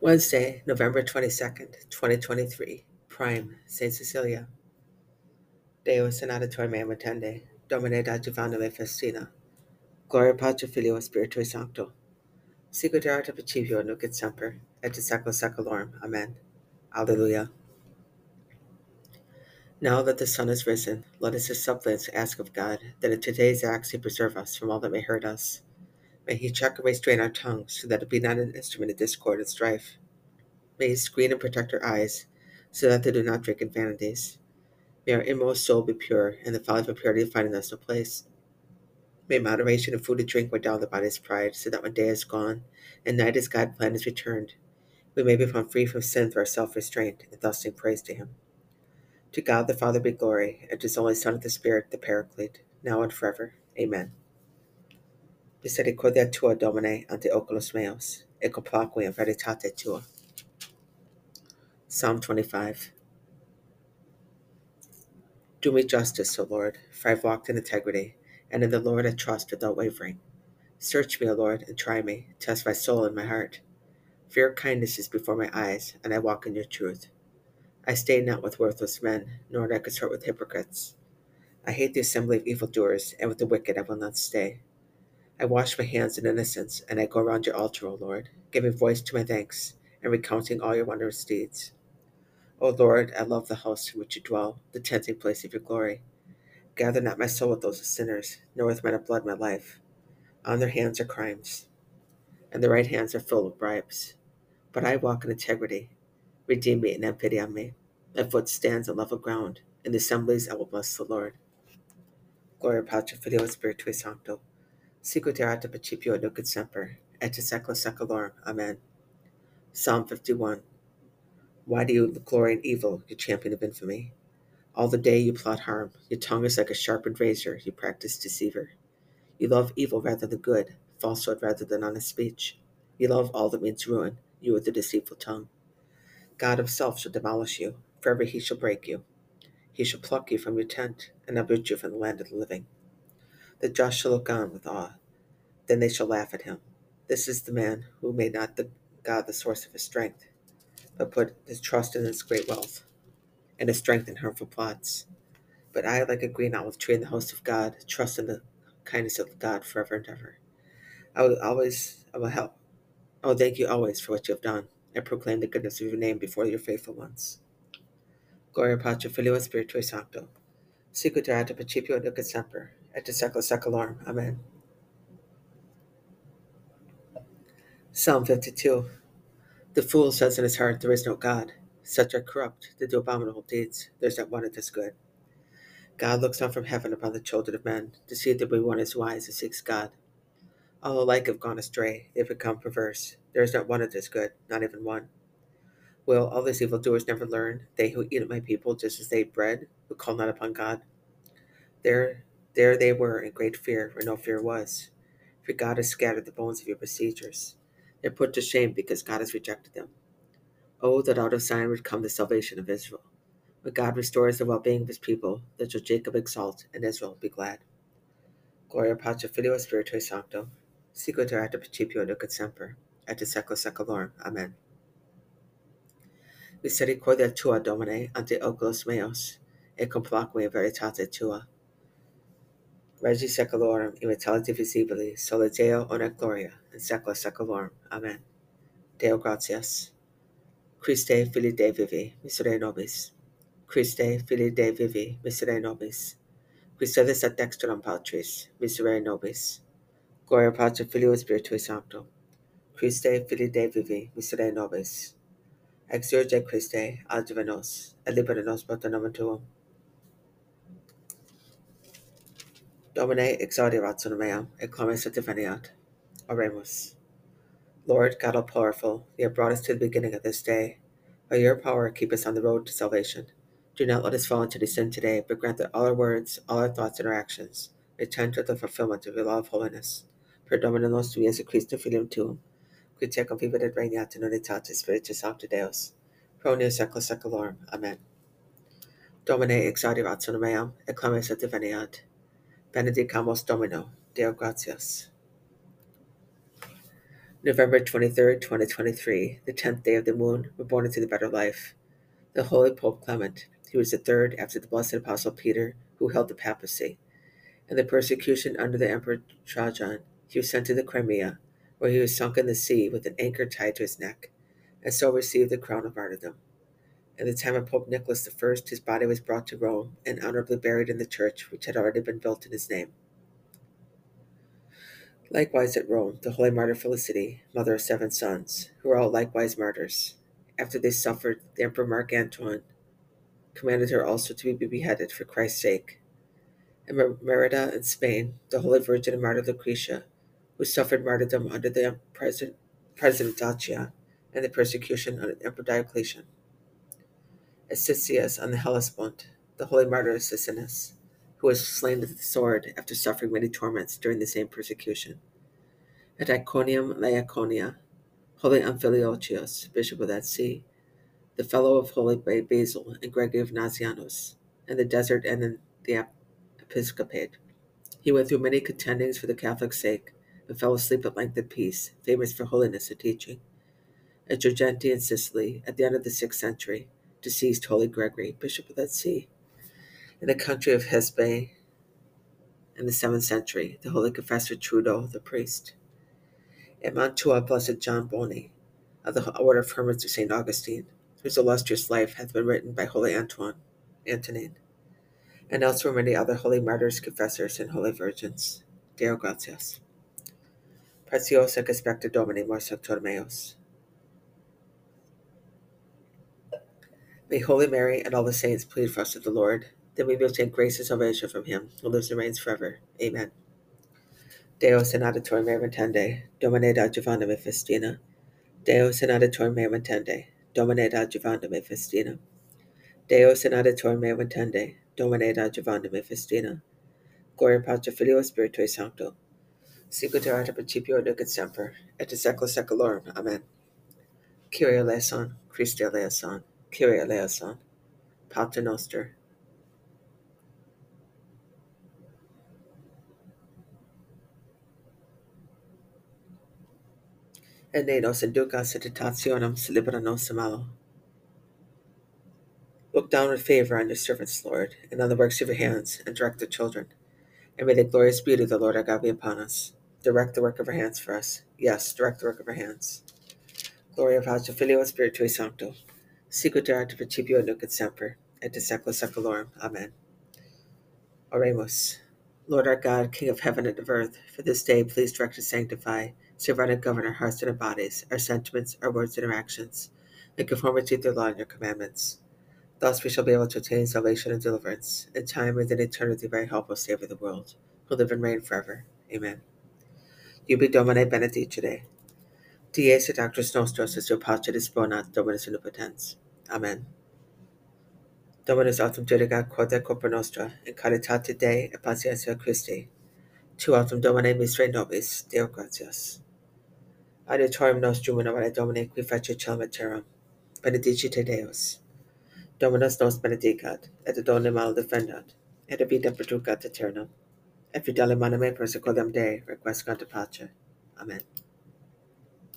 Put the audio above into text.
Wednesday, November 22nd, 2023. Prime, St. Cecilia. Deus in adiutorium meam attende. Domine adjuvanda me festina. Gloria Patri Filio Spiritui Sancto. Sicut erat ab principio nunc et semper, et in saecula saeculorum. Amen. Alleluia. Now that the sun is risen, let us as suppliants ask of God that in today's acts he preserve us from all that may hurt us. May he check and restrain our tongues, so that it be not an instrument of discord and strife. May he screen and protect our eyes, so that they do not drink in vanities. May our inmost soul be pure, and the folly of impurity find in us no place. May moderation in food and drink weigh down the body's pride, so that when day is gone, and night as God planned is returned, we may be found free from sin through our self-restraint, and thus sing praise to him. To God the Father be glory, and to his only Son, of the Spirit, the Paraclete, now and forever. Amen. Misericordia tua, Domine, ante oculos meos, et complacui in veritate tua. Psalm 25. Do me justice, O Lord, for I've walked in integrity, and in the Lord I trust without wavering. Search me, O Lord, and try me, test my soul and my heart. For your kindness is before my eyes, and I walk in your truth. I stay not with worthless men, nor do I consort with hypocrites. I hate the assembly of evildoers, and with the wicked I will not stay. I wash my hands in innocence, and I go around your altar, O Lord, giving voice to my thanks, and recounting all your wondrous deeds. O Lord, I love the house in which you dwell, the tenting place of your glory. Gather not my soul with those of sinners, nor with men of blood my life. On their hands are crimes, and their right hands are full of bribes. But I walk in integrity. Redeem me and have pity on me. My foot stands on level ground. In the assemblies I will bless the Lord. Gloria Patri Filio Spiritui Sancto. Sicut erat ab principio nunc et semper, et in saecula saeculorum. Amen. Psalm 51. Why do you glory in evil, you champion of infamy? All the day you plot harm. Your tongue is like a sharpened razor. You practice deceiver. You love evil rather than good, falsehood rather than honest speech. You love all that means ruin, you with the deceitful tongue. God himself shall demolish you, forever he shall break you. He shall pluck you from your tent, and uproot you from the land of the living. The just shall look on with awe. Then they shall laugh at him. This is the man who made not the God the source of his strength, but put his trust in his great wealth, and his strength in harmful plots. But I, like a green olive tree in the host of God, trust in the kindness of God forever and ever. I will always, I will help. I will thank you always for what you have done, and proclaim the goodness of your name before your faithful ones. Gloria Patri Filio Spiritui Sancto. Sicut ab principio et semper, et in saecula saeculorum. Amen. Psalm 52. The fool says in his heart, There is no God. Such are corrupt, they do abominable deeds. There is not one that is good. God looks down from heaven upon the children of men to see if there be one as wise as seeks God. All alike have gone astray, they have become perverse. There is not one that is good, not even one. Will all these evildoers never learn, they who eat at my people just as they eat bread, who call not upon God? There, there they were in great fear, where no fear was. For God has scattered the bones of your besiegers. They're put to shame because God has rejected them. Oh, that out of Zion would come the salvation of Israel. When God restores the well being of his people, then shall Jacob exult and Israel be glad. Gloria Patri Filio Spiritui Sancto. Sicut erat ab principio nunc et semper, et in saecula saeculorum. Amen. Misericordia tua, Domine, ante oculos meos, et complacui veritate tua. Regi seculorum immortality visibili, sole Deo honor gloria, in saecula saeculorum. Amen. Deo gratias. Christe, Filii Dei vivi, miserere nobis. Christe, Filii Dei vivi, miserere nobis. Christe et dexterum Patris, miserere nobis. Gloria Patri Filio Spiritui Sancto. Christe, Filii Dei vivi, miserere nobis. Exurge Christe, adiuva nos, et libera nos nomen tuum. Domine exaudirat sonum meam, et clames et diveniat. Oremus. Lord God all powerful, you have brought us to the beginning of this day. By your power, keep us on the road to salvation. Do not let us fall into sin today, but grant that all our words, all our thoughts, and our actions may tend to the fulfillment of your law of holiness. Per Domine nostrum Iesu Christum filium tuum, qui tecum vivit et regnat in unitate Spiritus Sancto Deus, pro neo secula seculorum. Amen. Domine exaudirat sonum meam, et clames et diveniat. Benedicamus Domino, Deo gratias. November 23rd, 2023, the 10th day of the moon, we're born into the better life. The Holy Pope Clement, he was the third after the Blessed Apostle Peter, who held the papacy. In the persecution under the Emperor Trajan, he was sent to the Crimea, where he was sunk in the sea with an anchor tied to his neck, and so received the crown of martyrdom. In the time of Pope Nicholas I, his body was brought to Rome and honorably buried in the church which had already been built in his name. Likewise at Rome, the holy martyr Felicity, mother of seven sons, who were all likewise martyrs, after they suffered, the Emperor Mark Antony commanded her also to be beheaded for Christ's sake. In Merida in Spain, the Holy Virgin and martyr Lucretia, who suffered martyrdom under the President, President Dacian and the persecution under Emperor Diocletian. Assisius on the Hellespont, the holy martyr Assasinus, who was slain with the sword after suffering many torments during the same persecution. At Iconium Lycaonia, holy Amphilochius, bishop of that see, the fellow of holy Basil and Gregory of Nazianzus, in the desert and in the episcopate. He went through many contendings for the Catholic sake, and fell asleep at length in peace, famous for holiness and teaching. At Girgenti in Sicily, at the end of the sixth century, deceased Holy Gregory, Bishop of that see. In the country of Hesbaye, in the seventh century, the Holy Confessor Trudo, the priest. At Mantua, Blessed John Bonny, of the Order of Hermits of St. Augustine, whose illustrious life hath been written by Holy Antoine, Antonin, and elsewhere many other holy martyrs, confessors, and holy virgins. Deo gratias. Preciosa que specta Domini mors meos. May Holy Mary and all the saints plead for us to the Lord, that we may obtain grace and salvation from him who lives and reigns forever. Amen. Deus in aditor me retende, Domine Giovanna me festina. Deus in aditor me retende, Domine Giovanna me festina. Deus in aditor me retende, Domine da Giovanna me festina. Gloria Patri Filio Spiritui Sancto. Sicut erat principio nunc et semper, et in saecula saeculorum. Amen. Kyrie eleison, Christe eleison. Kyrie eleison, Pater Noster. Et nos inducas in tentationem, nos malo. Look down with favor on your servants, Lord, and on the works of your hands, and direct their children. And may the glorious beauty of the Lord our God be upon us. Direct the work of our hands for us. Yes, direct the work of our hands. Gloria Patri Filio Spiritui Sancto. Sicut erat principio nunc et semper, et de secula seculorum. Amen. Oremus. Lord our God, King of heaven and of earth, for this day please direct and sanctify, surround and govern our hearts and our bodies, our sentiments, our words and our actions, in conformity to your law and your commandments. Thus we shall be able to attain salvation and deliverance, in time and in eternity by help of Savior of the world, who live and reign forever. Amen. Ubi Domine benedicere. Dies et actus nostros est pace disponat Dominus omnipotens. Amen. Dominus autem judicat quod corpora nostra, in caritate Dei et patientia Christi. Tu autem Domine misere nobis, Deo gratias. Adiutorium nos juminavare Domine, qui fece celum et terram. Benedicite Deus. Dominus nos benedicat, et ad mal defendat, et a vita perducat aeternam. Et fidele manime persequolam Dei, requiescant pace. Amen.